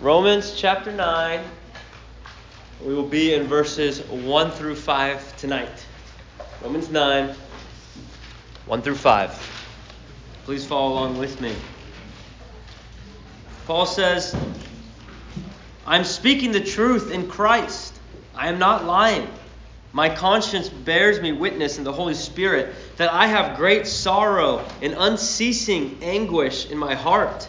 Romans chapter 9. We will be in verses 1 through 5 tonight. Romans 9, 1 through 5. Please follow along with me. Paul says, I'm speaking the truth in Christ. I am not lying. My conscience bears me witness in the Holy Spirit that I have great sorrow and unceasing anguish in my heart.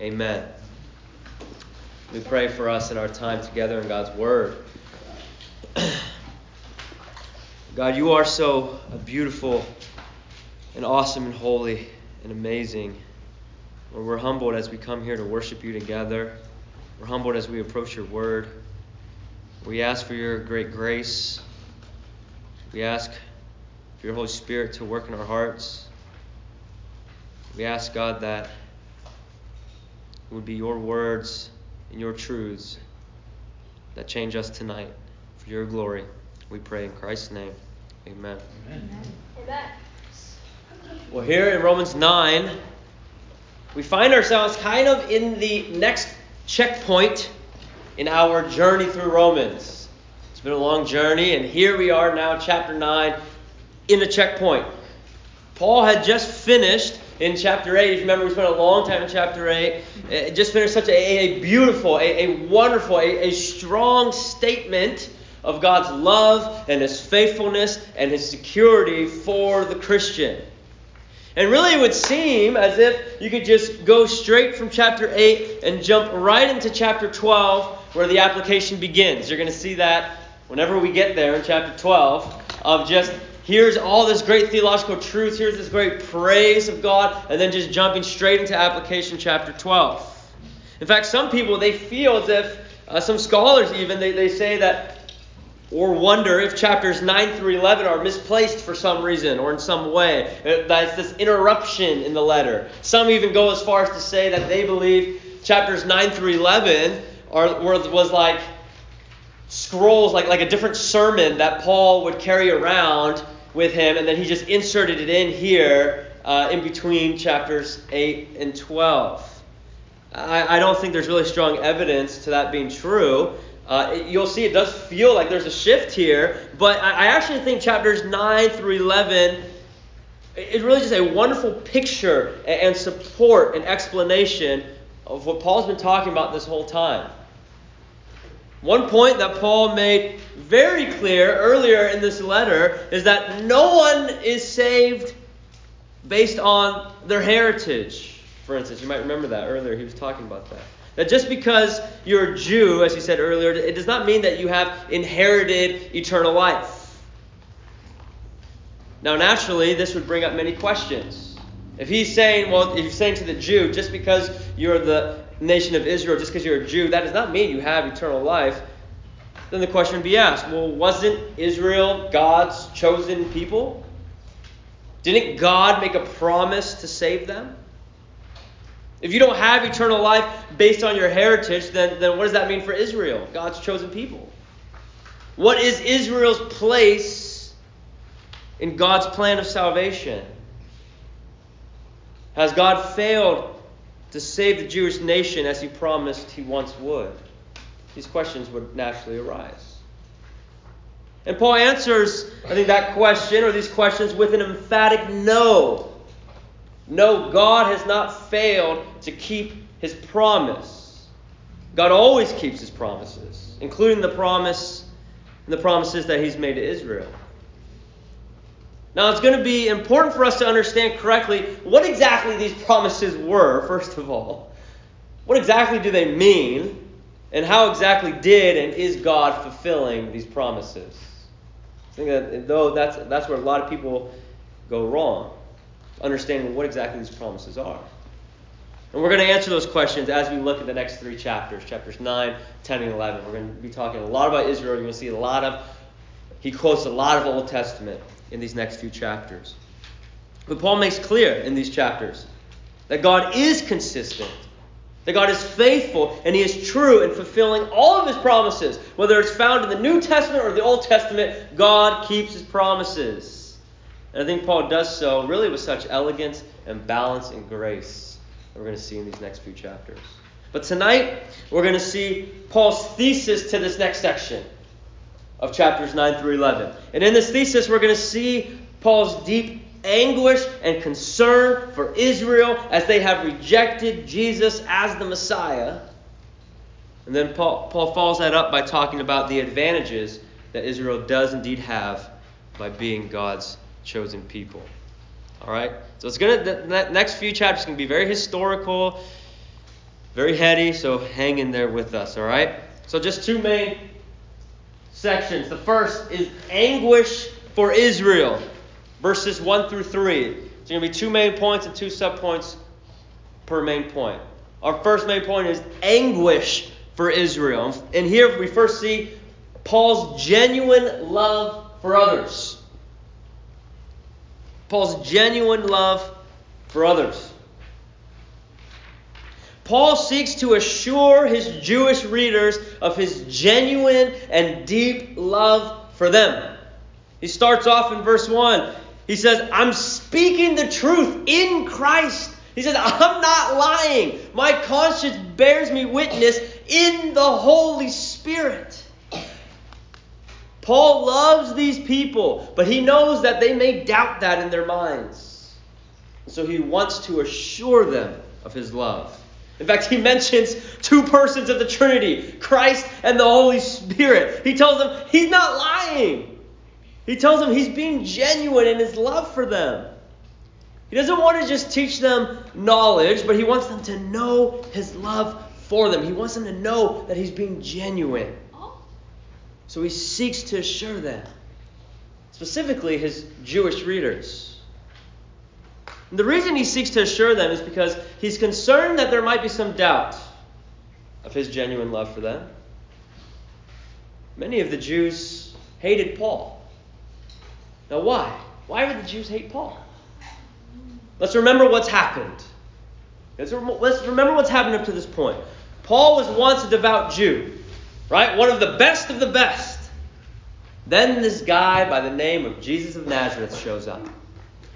Amen. We pray for us in our time together in God's Word. God, you are so beautiful and awesome and holy and amazing. Lord, we're humbled as we come here to worship you together. We're humbled as we approach your Word. We ask for your great grace we ask for your Holy Spirit to work in our hearts. We ask, God, that it would be your words and your truths that change us tonight for your glory. We pray in Christ's name. Amen. Amen. Well, here in Romans 9, we find ourselves kind of in the next checkpoint in our journey through Romans. It's been a long journey, and here we are now, chapter 9, in a checkpoint. Paul had just finished in chapter 8. If you remember, we spent a long time in chapter 8. It just finished such a, a beautiful, a, a wonderful, a, a strong statement of God's love and his faithfulness and his security for the Christian. And really, it would seem as if you could just go straight from chapter 8 and jump right into chapter 12, where the application begins. You're going to see that whenever we get there in chapter 12, of just here's all this great theological truth, here's this great praise of God, and then just jumping straight into application chapter 12. In fact, some people, they feel as if, uh, some scholars even, they, they say that or wonder if chapters 9 through 11 are misplaced for some reason or in some way. Uh, that's this interruption in the letter. Some even go as far as to say that they believe chapters 9 through 11 are, were, was like scrolls, like, like a different sermon that Paul would carry around with him, and then he just inserted it in here uh, in between chapters 8 and 12. I, I, don't think there's really strong evidence to that being true. Uh, you'll see it does feel like there's a shift here, but I, I actually think chapters 9 through 11 is really just a wonderful picture and support and explanation of what Paul's been talking about this whole time. One point that Paul made very clear earlier in this letter is that no one is saved based on their heritage. For instance, you might remember that earlier, he was talking about that. That just because you're a Jew, as he said earlier, it does not mean that you have inherited eternal life. Now, naturally, this would bring up many questions. If he's saying, well, if you're saying to the Jew, just because you're the nation of Israel, just because you're a Jew, that does not mean you have eternal life. Then the question would be asked well, wasn't Israel God's chosen people? Didn't God make a promise to save them? If you don't have eternal life based on your heritage, then, then what does that mean for Israel, God's chosen people? What is Israel's place in God's plan of salvation? Has God failed to save the Jewish nation as he promised he once would? These questions would naturally arise. And Paul answers, I think, that question or these questions with an emphatic no. No, God has not failed to keep his promise. God always keeps his promises, including the promise and the promises that he's made to Israel. Now, it's going to be important for us to understand correctly what exactly these promises were, first of all. What exactly do they mean? And how exactly did and is God fulfilling these promises? I think that though that's, that's where a lot of people go wrong, understanding what exactly these promises are. And we're going to answer those questions as we look at the next three chapters, chapters 9, 10, and 11. We're going to be talking a lot about Israel. You're going to see a lot of, he quotes a lot of Old Testament in these next few chapters. But Paul makes clear in these chapters that God is consistent, that God is faithful, and he is true in fulfilling all of his promises. Whether it's found in the New Testament or the Old Testament, God keeps his promises. And I think Paul does so really with such elegance and balance and grace that we're going to see in these next few chapters. But tonight, we're going to see Paul's thesis to this next section of chapters 9 through 11. And in this thesis, we're going to see Paul's deep anguish and concern for Israel as they have rejected Jesus as the Messiah. And then Paul, Paul follows that up by talking about the advantages that Israel does indeed have by being God's chosen people. All right? So it's going to, the next few chapters can be very historical, very heady, so hang in there with us, all right? So just two main sections. The first is anguish for Israel, verses 1 through 3. So going to be two main points and two subpoints per main point. Our first main point is anguish for Israel. And here we first see Paul's genuine love for others. Paul's genuine love for others. Paul seeks to assure his Jewish readers of his genuine and deep love for them. He starts off in verse 1. He says, I'm speaking the truth in Christ. He says, I'm not lying. My conscience bears me witness in the Holy Spirit. Paul loves these people, but he knows that they may doubt that in their minds. So he wants to assure them of his love. In fact, he mentions two persons of the Trinity, Christ and the Holy Spirit. He tells them he's not lying. He tells them he's being genuine in his love for them. He doesn't want to just teach them knowledge, but he wants them to know his love for them. He wants them to know that he's being genuine. So he seeks to assure them, specifically his Jewish readers. And the reason he seeks to assure them is because he's concerned that there might be some doubt of his genuine love for them. Many of the Jews hated Paul. Now, why? Why would the Jews hate Paul? Let's remember what's happened. Let's remember what's happened up to this point. Paul was once a devout Jew. Right? One of the best of the best. Then this guy by the name of Jesus of Nazareth shows up.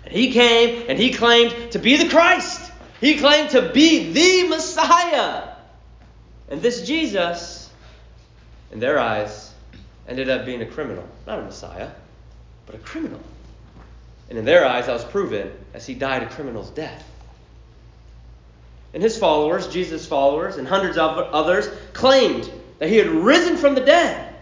And he came and he claimed to be the Christ. He claimed to be the Messiah. And this Jesus, in their eyes, ended up being a criminal. Not a Messiah, but a criminal. And in their eyes, that was proven as he died a criminal's death. And his followers, Jesus' followers, and hundreds of others claimed that he had risen from the dead.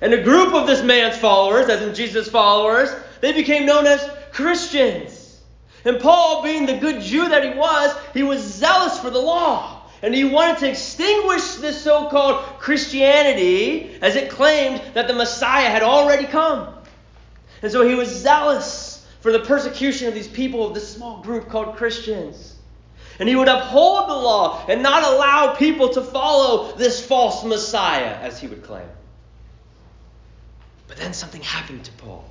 And a group of this man's followers, as in Jesus' followers, they became known as Christians. And Paul, being the good Jew that he was, he was zealous for the law. And he wanted to extinguish this so called Christianity as it claimed that the Messiah had already come. And so he was zealous for the persecution of these people of this small group called Christians. And he would uphold the law and not allow people to follow this false Messiah, as he would claim. But then something happened to Paul.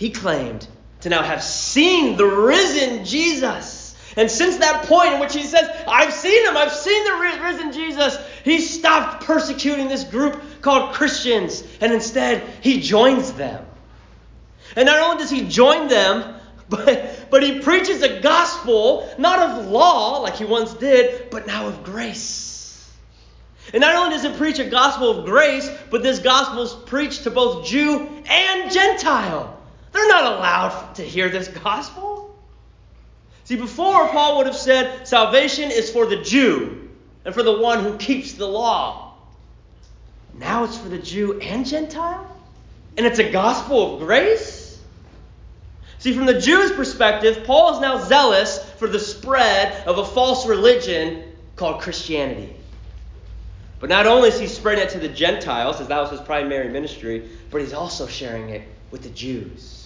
He claimed to now have seen the risen Jesus. And since that point in which he says, I've seen him, I've seen the risen Jesus, he stopped persecuting this group called Christians. And instead, he joins them. And not only does he join them, but, but he preaches a gospel, not of law like he once did, but now of grace. And not only does it preach a gospel of grace, but this gospel is preached to both Jew and Gentile. They're not allowed to hear this gospel. See, before Paul would have said salvation is for the Jew and for the one who keeps the law. Now it's for the Jew and Gentile? And it's a gospel of grace? See, from the Jews' perspective, Paul is now zealous for the spread of a false religion called Christianity. But not only is he spreading it to the Gentiles, as that was his primary ministry, but he's also sharing it with the Jews.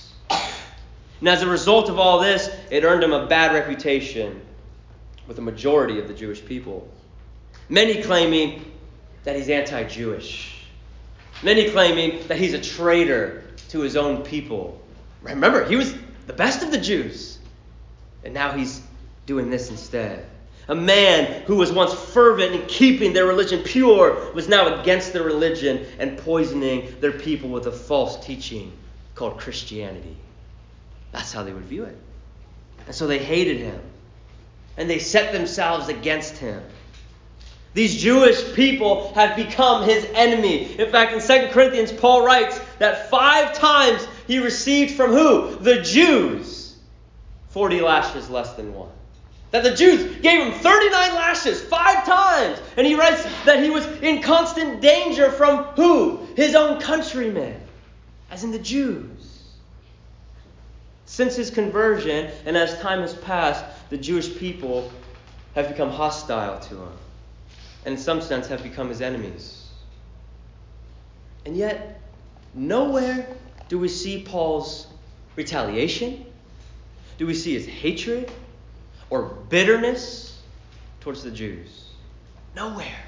And as a result of all this, it earned him a bad reputation with the majority of the Jewish people. Many claiming that he's anti Jewish. Many claiming that he's a traitor to his own people. Remember, he was the best of the Jews. And now he's doing this instead. A man who was once fervent in keeping their religion pure was now against their religion and poisoning their people with a false teaching called Christianity. That's how they would view it. And so they hated him. And they set themselves against him. These Jewish people have become his enemy. In fact, in 2 Corinthians, Paul writes that five times he received from who? The Jews 40 lashes less than one. That the Jews gave him 39 lashes five times. And he writes that he was in constant danger from who? His own countrymen, as in the Jews. Since his conversion, and as time has passed, the Jewish people have become hostile to him, and in some sense have become his enemies. And yet, nowhere do we see Paul's retaliation, do we see his hatred or bitterness towards the Jews. Nowhere.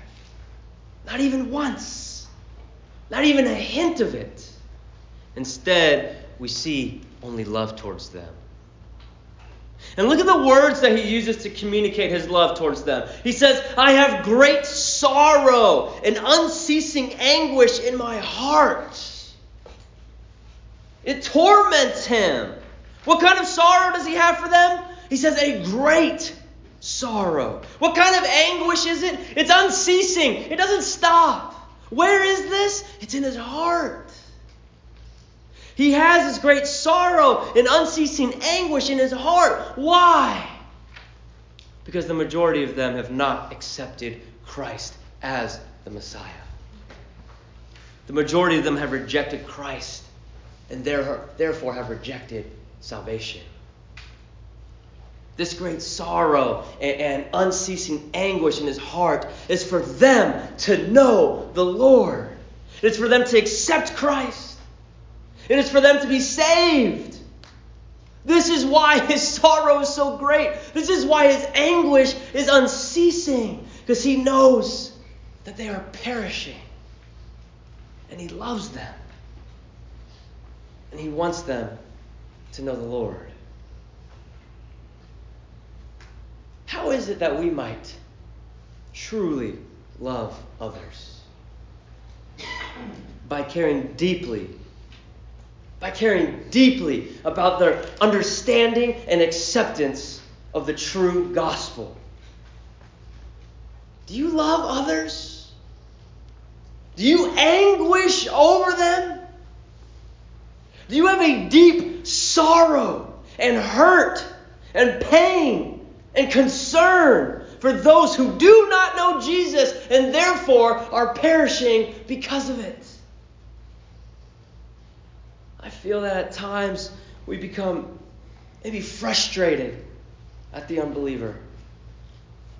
Not even once. Not even a hint of it. Instead, we see only love towards them. And look at the words that he uses to communicate his love towards them. He says, I have great sorrow and unceasing anguish in my heart. It torments him. What kind of sorrow does he have for them? He says, a great sorrow. What kind of anguish is it? It's unceasing, it doesn't stop. Where is this? It's in his heart. He has this great sorrow and unceasing anguish in his heart. Why? Because the majority of them have not accepted Christ as the Messiah. The majority of them have rejected Christ and therefore have rejected salvation. This great sorrow and, unceasing anguish in his heart is for them to know the Lord. It's for them to accept Christ. It is for them to be saved. This is why his sorrow is so great. This is why his anguish is unceasing. Because he knows that they are perishing. And he loves them. And he wants them to know the Lord. How is it that we might truly love others? By caring deeply, by caring deeply about their understanding and acceptance of the true gospel. Do you love others? Do you anguish over them? Do you have a deep sorrow and hurt and pain and concern for those who do not know Jesus and therefore are perishing because of it? I feel that at times we become maybe frustrated at the unbeliever.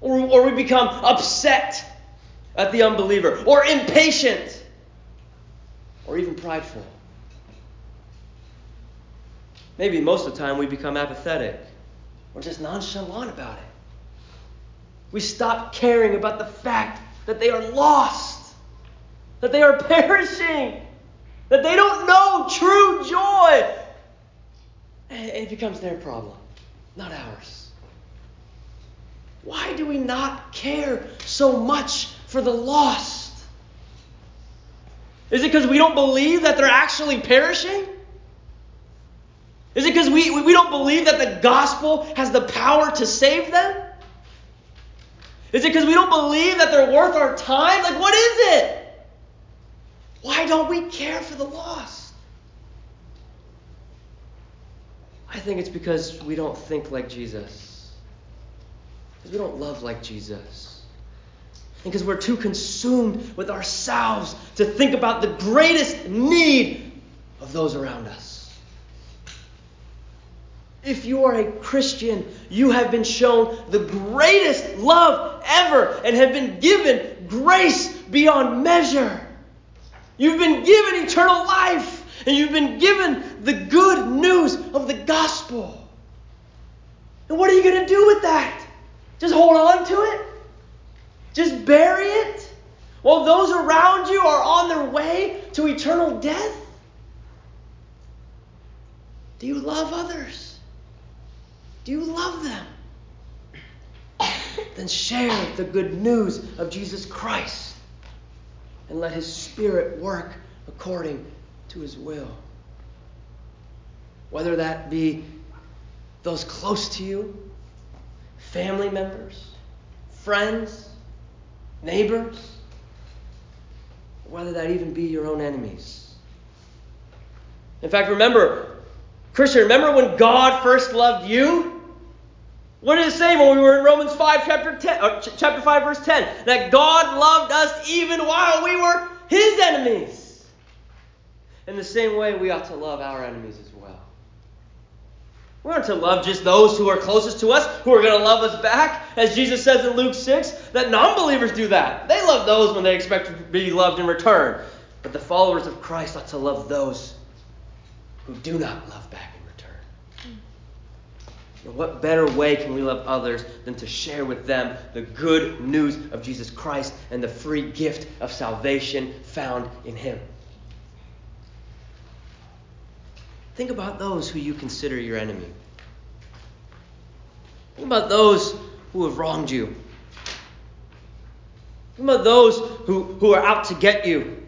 Or, or we become upset at the unbeliever, or impatient, or even prideful. Maybe most of the time we become apathetic or just nonchalant about it. We stop caring about the fact that they are lost, that they are perishing, that they don't know true joy. It becomes their problem, not ours. Why do we not care so much for the lost? Is it because we don't believe that they're actually perishing? Is it because we, we don't believe that the gospel has the power to save them? Is it because we don't believe that they're worth our time? Like, what is it? Why don't we care for the lost? I think it's because we don't think like Jesus. Because we don't love like Jesus. And because we're too consumed with ourselves to think about the greatest need of those around us. If you are a Christian, you have been shown the greatest love ever and have been given grace beyond measure. You've been given eternal life and you've been given the good news of the gospel. And what are you going to do with that? Just hold on to it? Just bury it? While those around you are on their way to eternal death? Do you love others? Do you love them? then share the good news of Jesus Christ and let His Spirit work according to His will. Whether that be those close to you, family members, friends, neighbors, whether that even be your own enemies. In fact, remember, Christian, remember when God first loved you? What did it say when we were in Romans 5, chapter 10, uh, chapter 5, verse 10? That God loved us even while we were his enemies. In the same way, we ought to love our enemies as well. We aren't to love just those who are closest to us, who are going to love us back. As Jesus says in Luke 6, that non believers do that. They love those when they expect to be loved in return. But the followers of Christ ought to love those who do not love back. And what better way can we love others than to share with them the good news of Jesus Christ and the free gift of salvation found in Him? Think about those who you consider your enemy. Think about those who have wronged you. Think about those who, who are out to get you.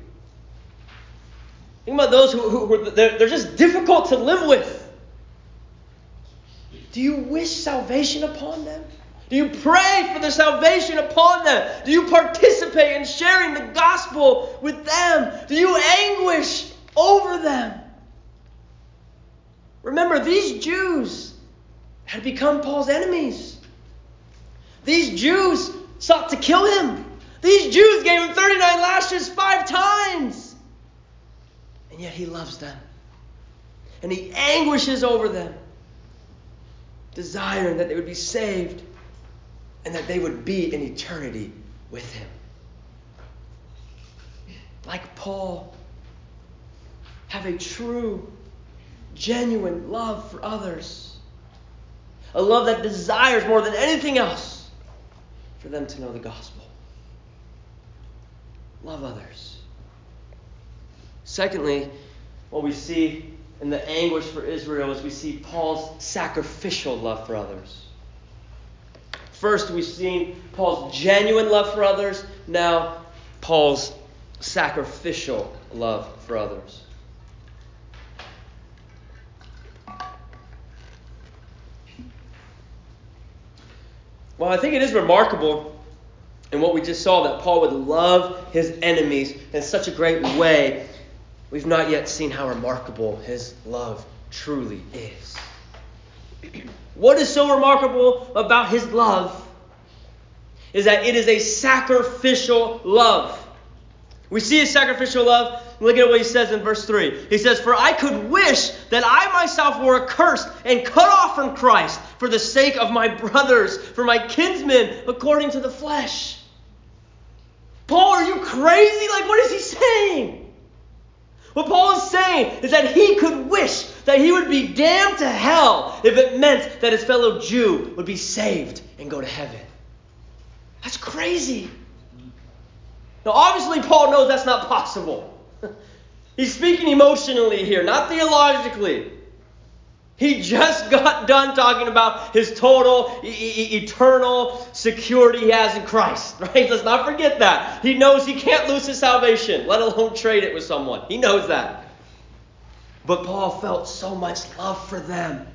Think about those who, who, who they're, they're just difficult to live with. Do you wish salvation upon them? Do you pray for the salvation upon them? Do you participate in sharing the gospel with them? Do you anguish over them? Remember, these Jews had become Paul's enemies. These Jews sought to kill him. These Jews gave him 39 lashes five times. And yet he loves them. And he anguishes over them, desiring that they would be saved and that they would be in eternity with him. Like Paul, have a true genuine love for others. A love that desires more than anything else for them to know the gospel. Love others. Secondly, what we see in the anguish for Israel as we see Paul's sacrificial love for others. First, we've seen Paul's genuine love for others. Now, Paul's sacrificial love for others. Well, I think it is remarkable in what we just saw that Paul would love his enemies in such a great way. We've not yet seen how remarkable his love truly is. What is so remarkable about his love is that it is a sacrificial love. We see his sacrificial love. Look at what he says in verse 3. He says, For I could wish that I myself were accursed and cut off from Christ for the sake of my brothers, for my kinsmen, according to the flesh. Paul, are you crazy? Like, what is he saying? What Paul is saying is that he could wish that he would be damned to hell if it meant that his fellow Jew would be saved and go to heaven. That's crazy. Now, obviously, Paul knows that's not possible. He's speaking emotionally here, not theologically. He just got done talking about his total, e- e- eternal security he has in Christ, right? Let's not forget that. He knows he can't lose his salvation, let alone trade it with someone. He knows that. But Paul felt so much love for them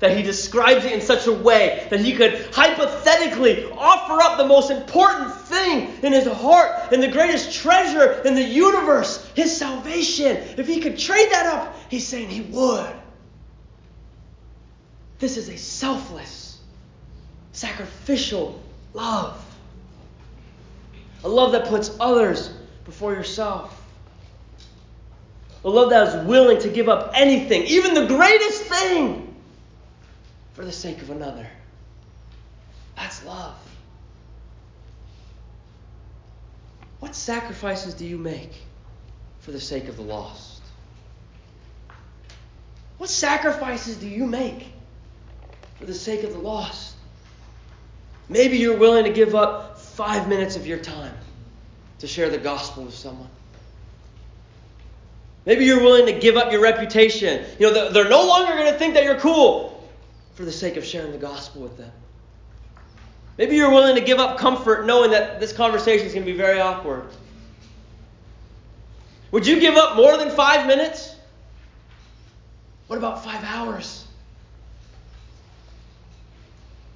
that he describes it in such a way that he could hypothetically offer up the most important thing in his heart and the greatest treasure in the universe, his salvation. If he could trade that up, he's saying he would. This is a selfless, sacrificial love. A love that puts others before yourself. A love that is willing to give up anything, even the greatest thing, for the sake of another. That's love. What sacrifices do you make for the sake of the lost? What sacrifices do you make for the sake of the lost? Maybe you're willing to give up five minutes of your time to share the gospel with someone. Maybe you're willing to give up your reputation. You know, they're no longer going to think that you're cool for the sake of sharing the gospel with them. Maybe you're willing to give up comfort knowing that this conversation is going to be very awkward. Would you give up more than five minutes? What about five hours?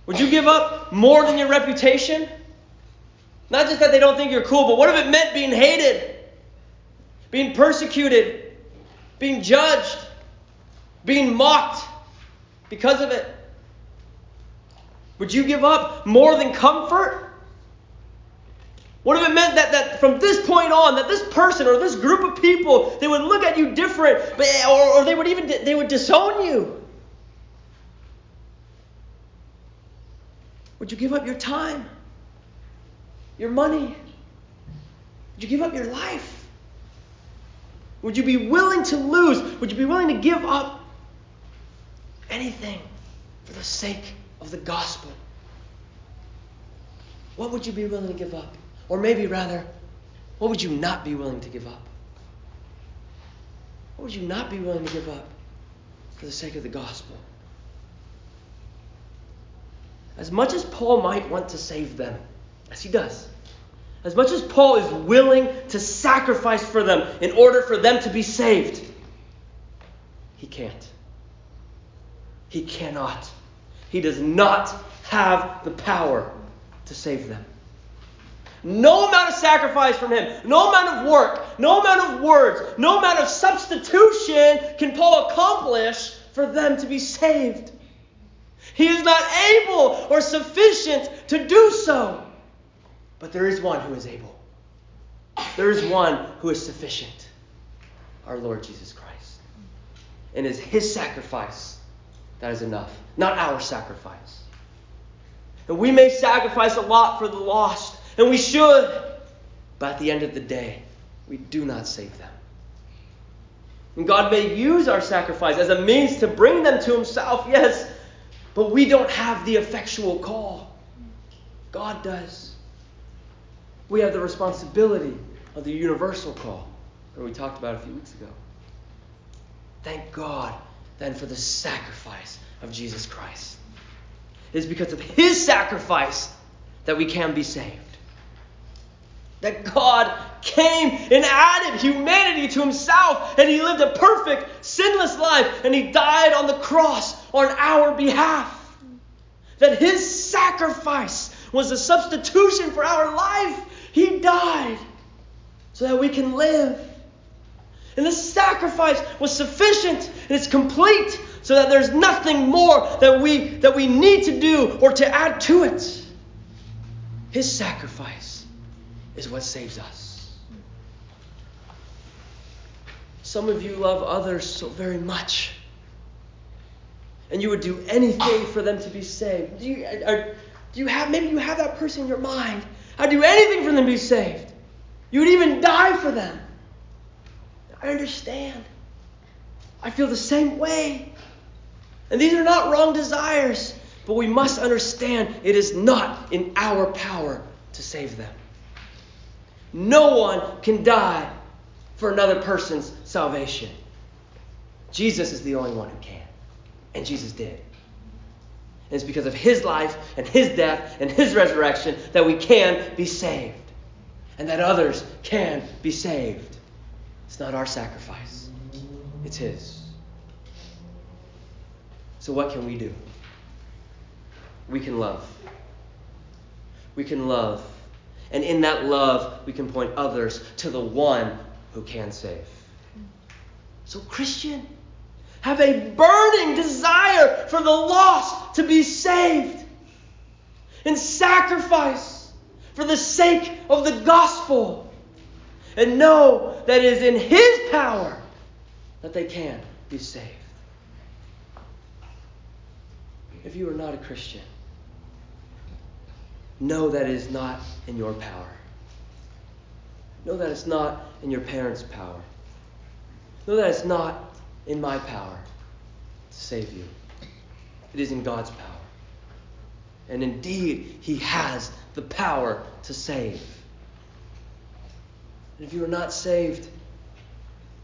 Would you give up more than your reputation? Not just that they don't think you're cool, but what if it meant being hated, being persecuted, being judged, being mocked because of it? Would you give up more than comfort? What if it meant that, that from this point on, that this person or this group of people, they would look at you different, or, or they would even they would disown you? Would you give up your time? Your money? Would you give up your life? Would you be willing to lose? Would you be willing to give up anything for the sake of the gospel? What would you be willing to give up? Or maybe rather, what would you not be willing to give up? What would you not be willing to give up for the sake of the gospel? As much as Paul might want to save them, as he does, as much as Paul is willing to sacrifice for them in order for them to be saved, he can't. He cannot. He does not have the power to save them. No amount of sacrifice from him, no amount of work, no amount of words, no amount of substitution can Paul accomplish for them to be saved. He is not able or sufficient to do so. But there is one who is able. There is one who is sufficient our Lord Jesus Christ. And it's his sacrifice that is enough, not our sacrifice. And we may sacrifice a lot for the lost, and we should, but at the end of the day, we do not save them. And God may use our sacrifice as a means to bring them to Himself, yes, but we don't have the effectual call. God does. We have the responsibility of the universal call that we talked about a few weeks ago. Thank God then for the sacrifice of Jesus Christ. It is because of his sacrifice that we can be saved. That God came and added humanity to himself, and he lived a perfect, sinless life, and he died on the cross on our behalf. That his sacrifice was a substitution for our life. He died so that we can live. And this sacrifice was sufficient and it's complete so that there's nothing more that we that we need to do or to add to it. His sacrifice is what saves us. Some of you love others so very much. And you would do anything for them to be saved. Do you, are, do you have maybe you have that person in your mind? I'd do anything for them to be saved. You would even die for them. I understand. I feel the same way. And these are not wrong desires, but we must understand it is not in our power to save them. No one can die for another person's salvation. Jesus is the only one who can. And Jesus did. And it's because of his life and his death and his resurrection that we can be saved. And that others can be saved. It's not our sacrifice, it's his. So, what can we do? We can love. We can love. And in that love, we can point others to the one who can save. So, Christian, have a burning desire for the lost to be saved and sacrifice for the sake of the gospel. And know that it is in His power that they can be saved. If you are not a Christian, know that it is not in your power. Know that it's not in your parents' power. Know that it's not in my power to save you. It is in God's power. And indeed, he has the power to save. And if you are not saved,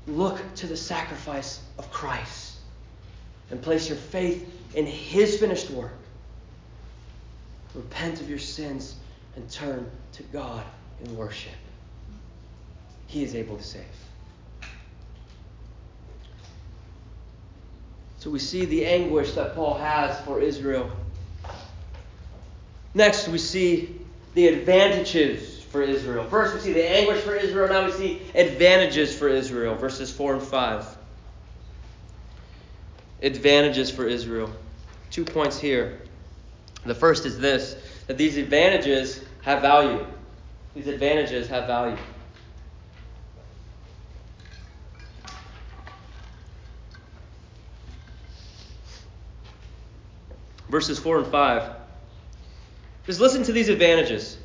look to the sacrifice of Christ and place your faith in his finished work. Repent of your sins and turn to God in worship. He is able to save. So we see the anguish that Paul has for Israel. Next, we see the advantages for Israel. First, we see the anguish for Israel. Now we see advantages for Israel, verses 4 and 5. Advantages for Israel. Two points here. The first is this that these advantages have value. These advantages have value. Verses 4 and 5. Just listen to these advantages.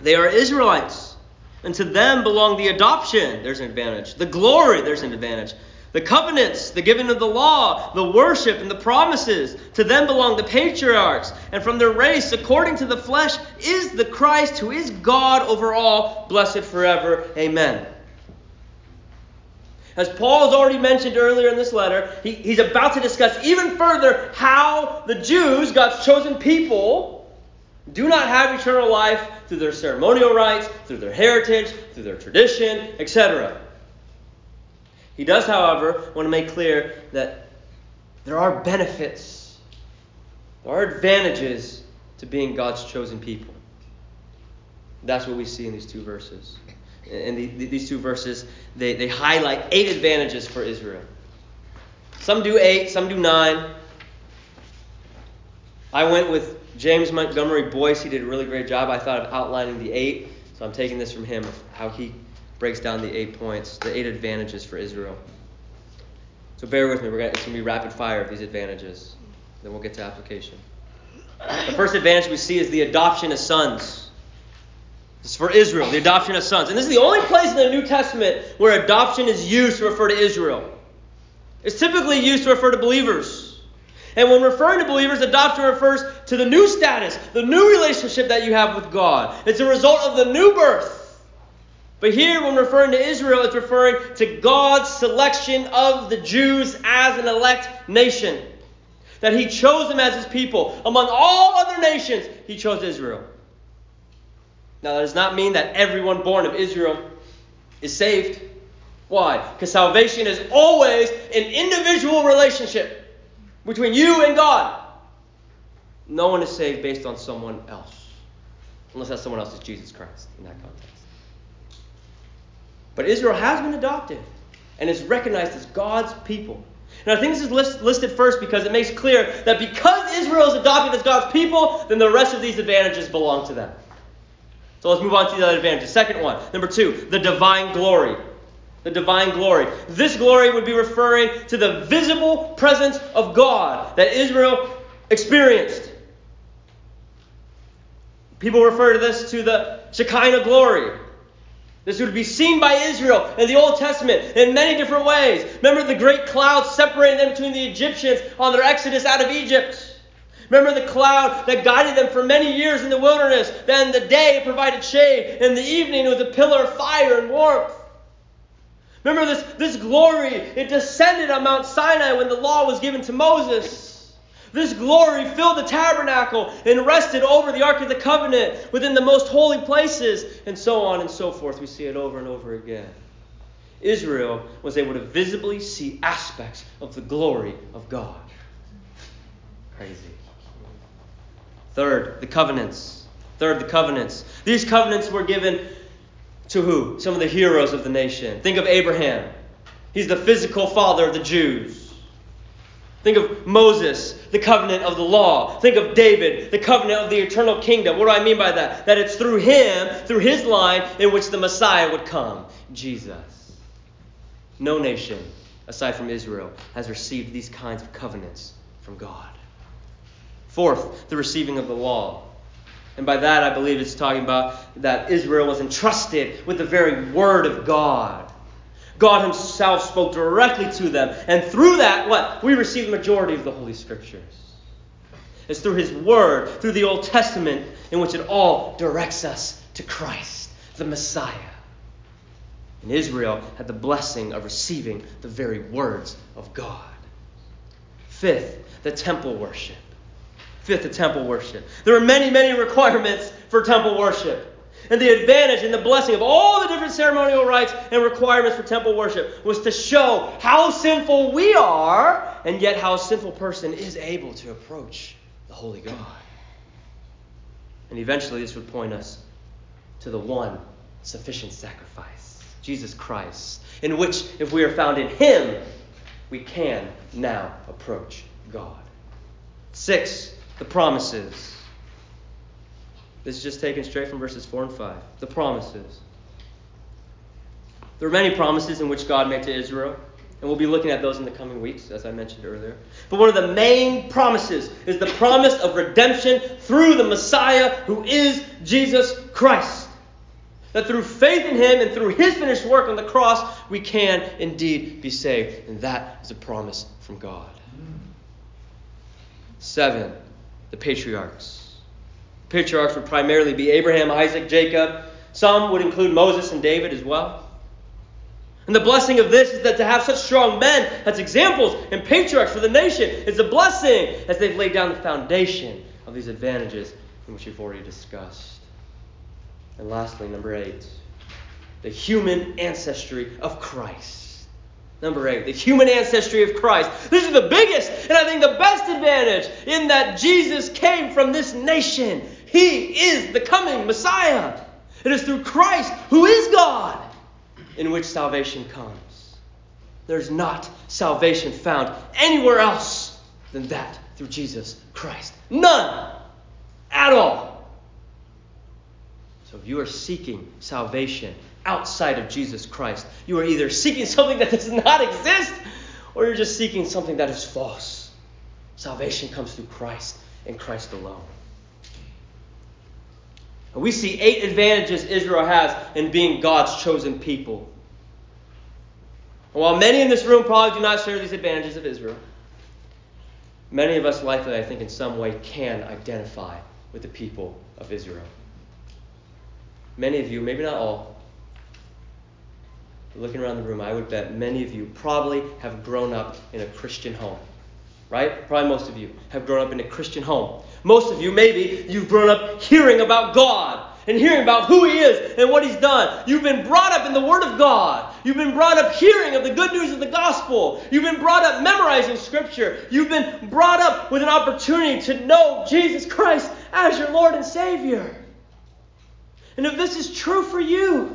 They are Israelites, and to them belong the adoption, there's an advantage. The glory, there's an advantage. The covenants, the giving of the law, the worship, and the promises. To them belong the patriarchs, and from their race, according to the flesh, is the Christ who is God over all, blessed forever. Amen. As Paul has already mentioned earlier in this letter, he, he's about to discuss even further how the Jews, God's chosen people, do not have eternal life through their ceremonial rites, through their heritage, through their tradition, etc. He does, however, want to make clear that there are benefits, there are advantages to being God's chosen people. That's what we see in these two verses. In the, these two verses, they, they highlight eight advantages for Israel. Some do eight, some do nine. I went with James Montgomery Boice. He did a really great job, I thought, of outlining the eight. So I'm taking this from him, how he breaks down the eight points, the eight advantages for Israel. So bear with me. We're gonna, it's going to be rapid fire of these advantages. Then we'll get to application. The first advantage we see is the adoption of sons. Is for Israel, the adoption of sons. And this is the only place in the New Testament where adoption is used to refer to Israel. It's typically used to refer to believers. And when referring to believers, adoption refers to the new status, the new relationship that you have with God. It's a result of the new birth. But here, when referring to Israel, it's referring to God's selection of the Jews as an elect nation. That He chose them as His people. Among all other nations, He chose Israel. Now, that does not mean that everyone born of Israel is saved. Why? Because salvation is always an individual relationship between you and God. No one is saved based on someone else. Unless that someone else is Jesus Christ in that context. But Israel has been adopted and is recognized as God's people. And I think this is list, listed first because it makes clear that because Israel is adopted as God's people, then the rest of these advantages belong to them. So let's move on to the other advantages. Second one, number two, the divine glory. The divine glory. This glory would be referring to the visible presence of God that Israel experienced. People refer to this to the Shekinah glory. This would be seen by Israel in the Old Testament in many different ways. Remember the great cloud separating them between the Egyptians on their exodus out of Egypt. Remember the cloud that guided them for many years in the wilderness. Then the day provided shade, and the evening was a pillar of fire and warmth. Remember this, this glory, it descended on Mount Sinai when the law was given to Moses. This glory filled the tabernacle and rested over the Ark of the Covenant within the most holy places, and so on and so forth. We see it over and over again. Israel was able to visibly see aspects of the glory of God. Crazy. Third, the covenants. Third, the covenants. These covenants were given to who? Some of the heroes of the nation. Think of Abraham. He's the physical father of the Jews. Think of Moses, the covenant of the law. Think of David, the covenant of the eternal kingdom. What do I mean by that? That it's through him, through his line, in which the Messiah would come Jesus. No nation, aside from Israel, has received these kinds of covenants from God. Fourth, the receiving of the law. And by that, I believe it's talking about that Israel was entrusted with the very word of God. God Himself spoke directly to them. And through that, what? We receive the majority of the Holy Scriptures. It's through His Word, through the Old Testament, in which it all directs us to Christ, the Messiah. And Israel had the blessing of receiving the very words of God. Fifth, the temple worship. Fifth, the temple worship. There are many, many requirements for temple worship. And the advantage and the blessing of all the different ceremonial rites and requirements for temple worship was to show how sinful we are, and yet how a sinful person is able to approach the holy God. And eventually, this would point us to the one sufficient sacrifice, Jesus Christ, in which, if we are found in Him, we can now approach God. Six, the promises. This is just taken straight from verses 4 and 5. The promises. There are many promises in which God made to Israel, and we'll be looking at those in the coming weeks, as I mentioned earlier. But one of the main promises is the promise of redemption through the Messiah, who is Jesus Christ. That through faith in Him and through His finished work on the cross, we can indeed be saved. And that is a promise from God. Seven, the patriarchs. The Patriarchs would primarily be Abraham, Isaac, Jacob. Some would include Moses and David as well. And the blessing of this is that to have such strong men as examples and patriarchs for the nation is a blessing as they've laid down the foundation of these advantages in which we've already discussed. And lastly, number eight, the human ancestry of Christ. Number eight, the human ancestry of Christ. This is the biggest and I think the best advantage in that Jesus came from this nation. He is the coming Messiah. It is through Christ, who is God, in which salvation comes. There's not salvation found anywhere else than that through Jesus Christ. None at all. So if you are seeking salvation outside of Jesus Christ. You are either seeking something that does not exist or you're just seeking something that is false. Salvation comes through Christ and Christ alone. And we see eight advantages Israel has in being God's chosen people. And while many in this room probably do not share these advantages of Israel, many of us likely, I think, in some way can identify with the people of Israel. Many of you, maybe not all, looking around the room, I would bet many of you probably have grown up in a Christian home. Right? Probably most of you have grown up in a Christian home. Most of you, maybe, you've grown up hearing about God and hearing about who He is and what He's done. You've been brought up in the Word of God. You've been brought up hearing of the good news of the gospel. You've been brought up memorizing Scripture. You've been brought up with an opportunity to know Jesus Christ as your Lord and Savior. And if this is true for you,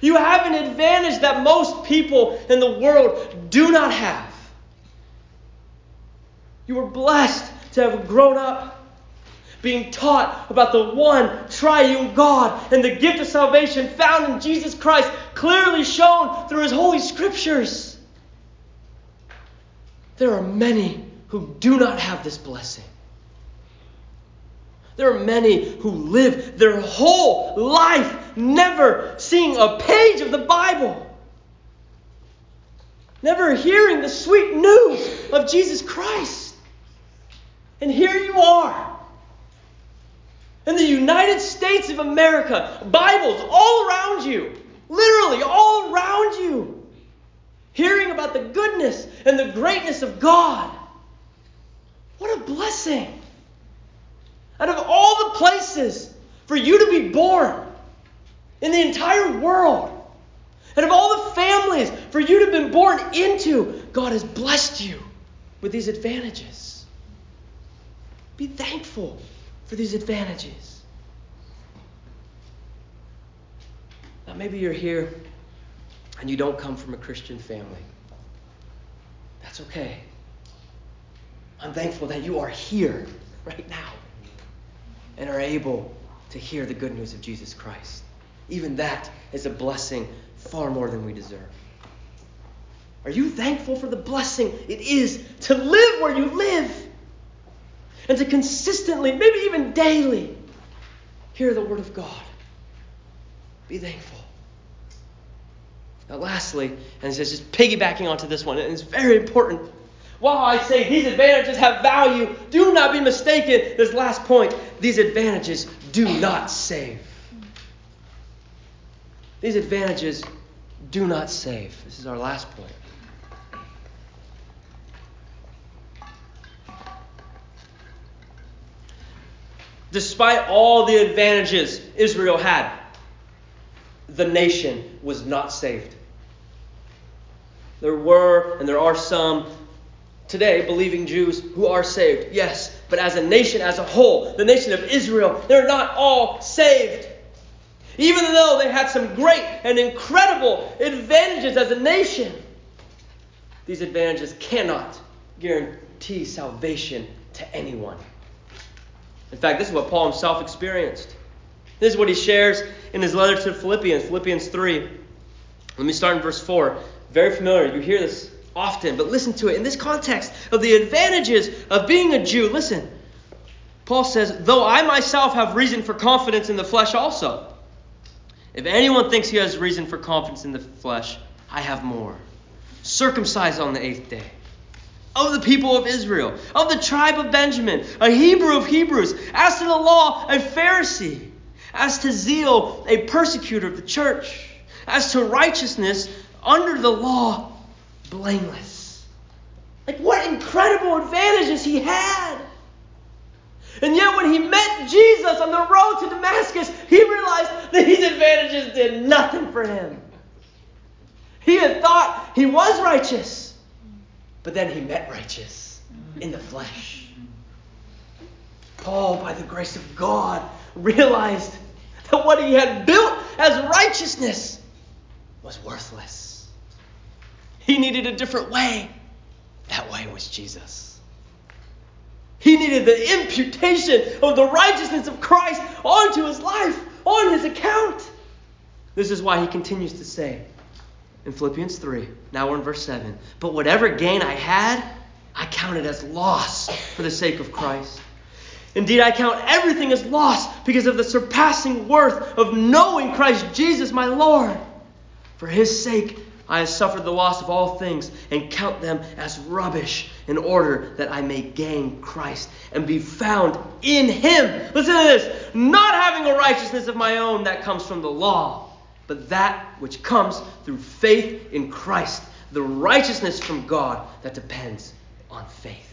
you have an advantage that most people in the world do not have. You were blessed to have grown up being taught about the one triune God and the gift of salvation found in Jesus Christ, clearly shown through His Holy Scriptures. There are many who do not have this blessing. There are many who live their whole life never seeing a page of the Bible, never hearing the sweet news of Jesus Christ. And here you are. In the United States of America, Bibles all around you, literally all around you, hearing about the goodness and the greatness of God. What a blessing! Out of all the places for you to be born in the entire world, And of all the families for you to have been born into, God has blessed you with these advantages. Be thankful for these advantages. Now, maybe you're here and you don't come from a Christian family. That's okay. I'm thankful that you are here right now and are able to hear the good news of Jesus Christ. Even that is a blessing far more than we deserve. Are you thankful for the blessing it is to live where you live and to consistently, maybe even daily, hear the Word of God? Be thankful. Now, lastly, and this is just piggybacking onto this one, and it's very important. While I say these advantages have value, do not be mistaken. This last point these advantages do not save. These advantages do not save. This is our last point. Despite all the advantages Israel had, the nation was not saved. There were and there are some today believing Jews who are saved, yes, but as a nation as a whole, the nation of Israel, they're not all saved. Even though they had some great and incredible advantages as a nation, these advantages cannot guarantee salvation to anyone. In fact, this is what Paul himself experienced. This is what he shares in his letter to Philippians, Philippians 3. Let me start in verse 4. Very familiar. You hear this often, but listen to it. In this context of the advantages of being a Jew, listen. Paul says, Though I myself have reason for confidence in the flesh also. If anyone thinks he has reason for confidence in the flesh, I have more. Circumcised on the eighth day of the people of Israel, of the tribe of Benjamin, a Hebrew of Hebrews, as to the law, a Pharisee, as to zeal, a persecutor of the church, as to righteousness, under the law, blameless. Like, what incredible advantages he had! And yet, when he met Jesus on the road to Damascus, he realized that these advantages did nothing for him. He had thought he was righteous. But then he met righteous in the flesh. Paul, by the grace of God, realized that what he had built as righteousness was worthless. He needed a different way. That way was Jesus. He needed the imputation of the righteousness of Christ onto his life, on his account. This is why he continues to say, in Philippians 3. Now we're in verse 7. But whatever gain I had, I counted as loss for the sake of Christ. Indeed, I count everything as loss because of the surpassing worth of knowing Christ Jesus my Lord. For his sake, I have suffered the loss of all things and count them as rubbish in order that I may gain Christ and be found in him. Listen to this not having a righteousness of my own that comes from the law but that which comes through faith in Christ, the righteousness from God that depends on faith.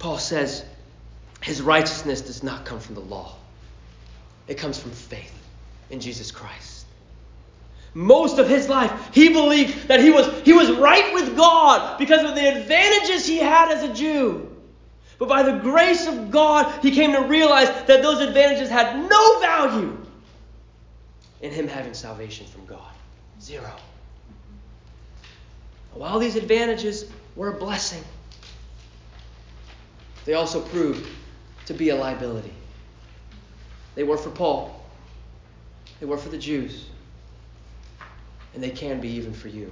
Paul says his righteousness does not come from the law, it comes from faith in Jesus Christ. Most of his life, he believed that he was, he was right with God because of the advantages he had as a Jew. But by the grace of God, he came to realize that those advantages had no value in him having salvation from God. Zero. While these advantages were a blessing, they also proved to be a liability. They were for Paul, they were for the Jews, and they can be even for you.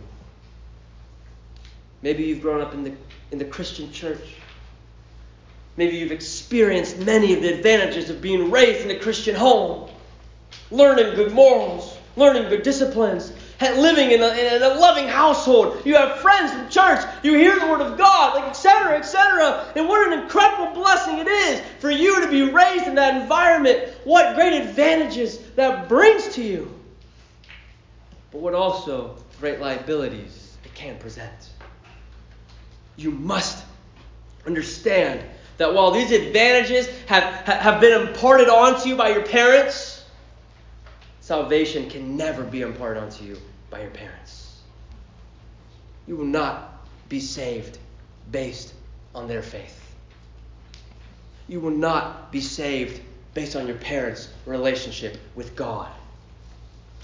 Maybe you've grown up in the, in the Christian church. Maybe you've experienced many of the advantages of being raised in a Christian home, learning good morals, learning good disciplines, living in a, in a loving household. You have friends from church. You hear the word of God, like etc., etc. And what an incredible blessing it is for you to be raised in that environment. What great advantages that brings to you. But what also great liabilities it can present. You must understand that while these advantages have, have been imparted onto you by your parents, salvation can never be imparted onto you by your parents. You will not be saved based on their faith. You will not be saved based on your parents' relationship with God.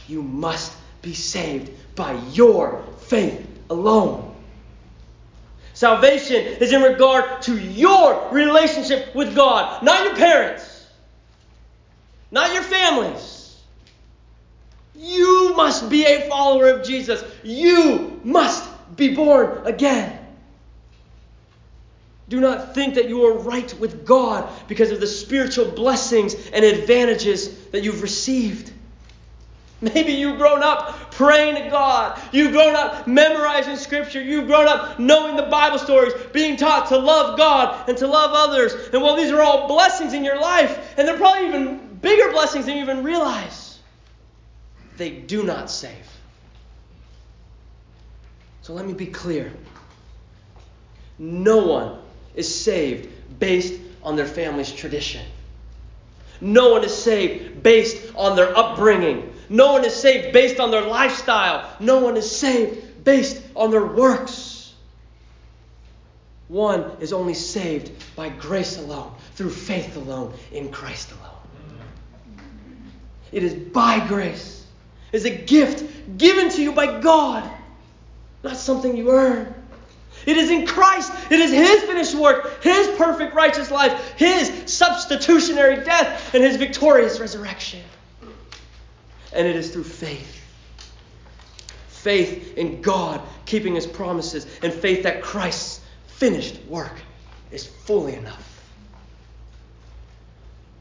You must be saved by your faith alone. Salvation is in regard to your relationship with God, not your parents, not your families. You must be a follower of Jesus. You must be born again. Do not think that you are right with God because of the spiritual blessings and advantages that you've received. Maybe you've grown up praying to God. You've grown up memorizing Scripture. You've grown up knowing the Bible stories, being taught to love God and to love others. And while these are all blessings in your life, and they're probably even bigger blessings than you even realize, they do not save. So let me be clear. No one is saved based on their family's tradition. No one is saved based on their upbringing. No one is saved based on their lifestyle. No one is saved based on their works. One is only saved by grace alone, through faith alone, in Christ alone. It is by grace. It is a gift given to you by God, not something you earn. It is in Christ. It is His finished work, His perfect righteous life, His substitutionary death, and His victorious resurrection. And it is through faith. Faith in God keeping His promises, and faith that Christ's finished work is fully enough.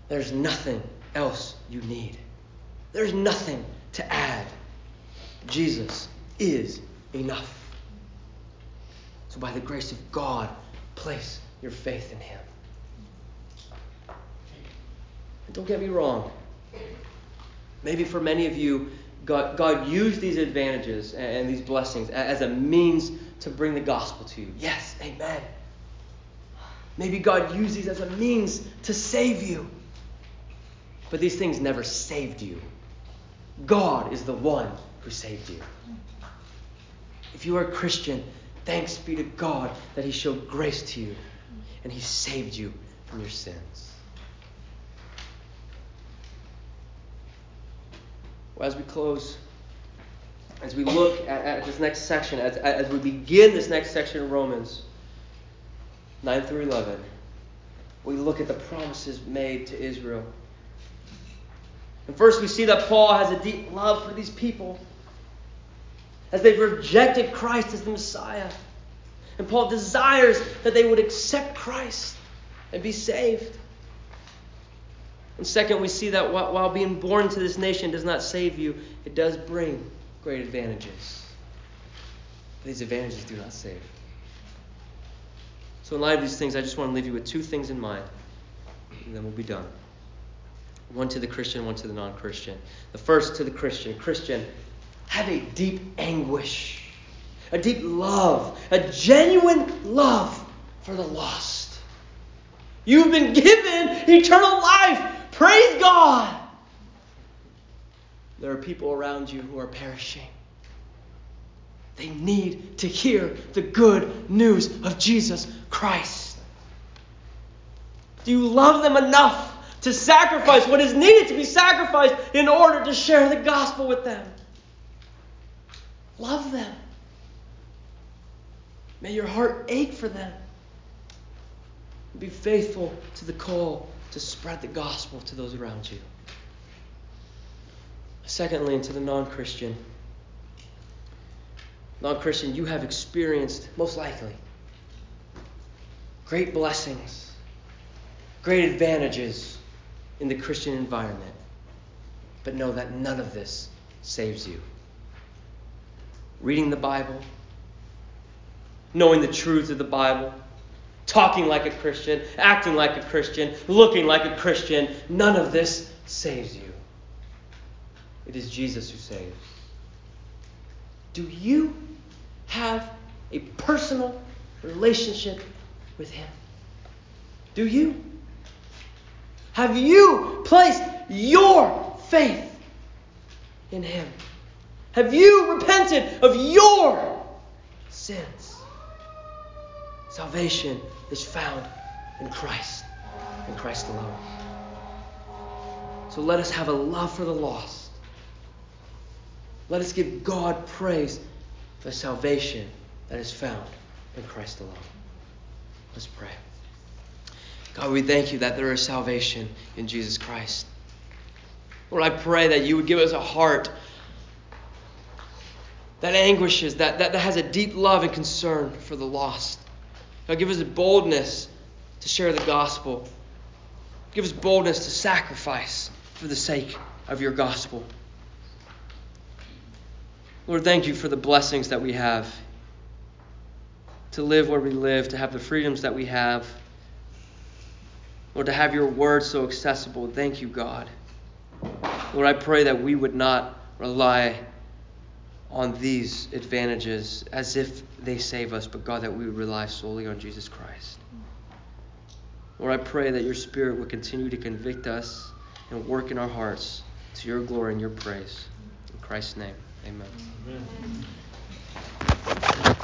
There's nothing else you need. There's nothing to add. Jesus is enough. So, by the grace of God, place your faith in Him. And don't get me wrong. Maybe for many of you, God, God used these advantages and these blessings as a means to bring the gospel to you. Yes, amen. Maybe God used these as a means to save you. But these things never saved you. God is the one who saved you. If you are a Christian, Thanks be to God that He showed grace to you and He saved you from your sins. Well, as we close, as we look at, at this next section, as, as we begin this next section of Romans 9 through 11, we look at the promises made to Israel. And first, we see that Paul has a deep love for these people as they've rejected Christ as the Messiah. And Paul desires that they would accept Christ and be saved. And second, we see that while being born to this nation does not save you, it does bring great advantages. These advantages do not save. So, in light of these things, I just want to leave you with two things in mind, and then we'll be done. One to the Christian, one to the non Christian. The first to the Christian Christian, have a deep anguish, a deep love, a genuine love for the lost. You've been given eternal life. Praise God. There are people around you who are perishing. They need to hear the good news of Jesus Christ. Do you love them enough to sacrifice what is needed to be sacrificed in order to share the gospel with them? Love them. May your heart ache for them. Be faithful to the call to spread the gospel to those around you. Secondly, and to the non Christian, non Christian, you have experienced, most likely, great blessings, great advantages in the Christian environment. But know that none of this saves you reading the Bible, knowing the truth of the Bible, talking like a Christian, acting like a Christian, looking like a Christian, none of this saves you. It is Jesus who saves. Do you have a personal relationship with Him? Do you? Have you placed your faith in Him? Have you repented of your sins? Salvation is found in Christ, in Christ alone. So let us have a love for the lost. Let us give God praise for salvation that is found in Christ alone. Let's pray. God, we thank you that there is salvation in Jesus Christ. Lord, I pray that you would give us a heart that anguishes, that, that, that has a deep love and concern for the lost. God, give us boldness to share the gospel. Give us boldness to sacrifice for the sake of your gospel. Lord, thank you for the blessings that we have to live where we live, to have the freedoms that we have. Lord, to have your word so accessible. Thank you, God. Lord, I pray that we would not rely on these advantages as if they save us, but God, that we rely solely on Jesus Christ. Lord, I pray that your Spirit would continue to convict us and work in our hearts to your glory and your praise. In Christ's name, amen. amen.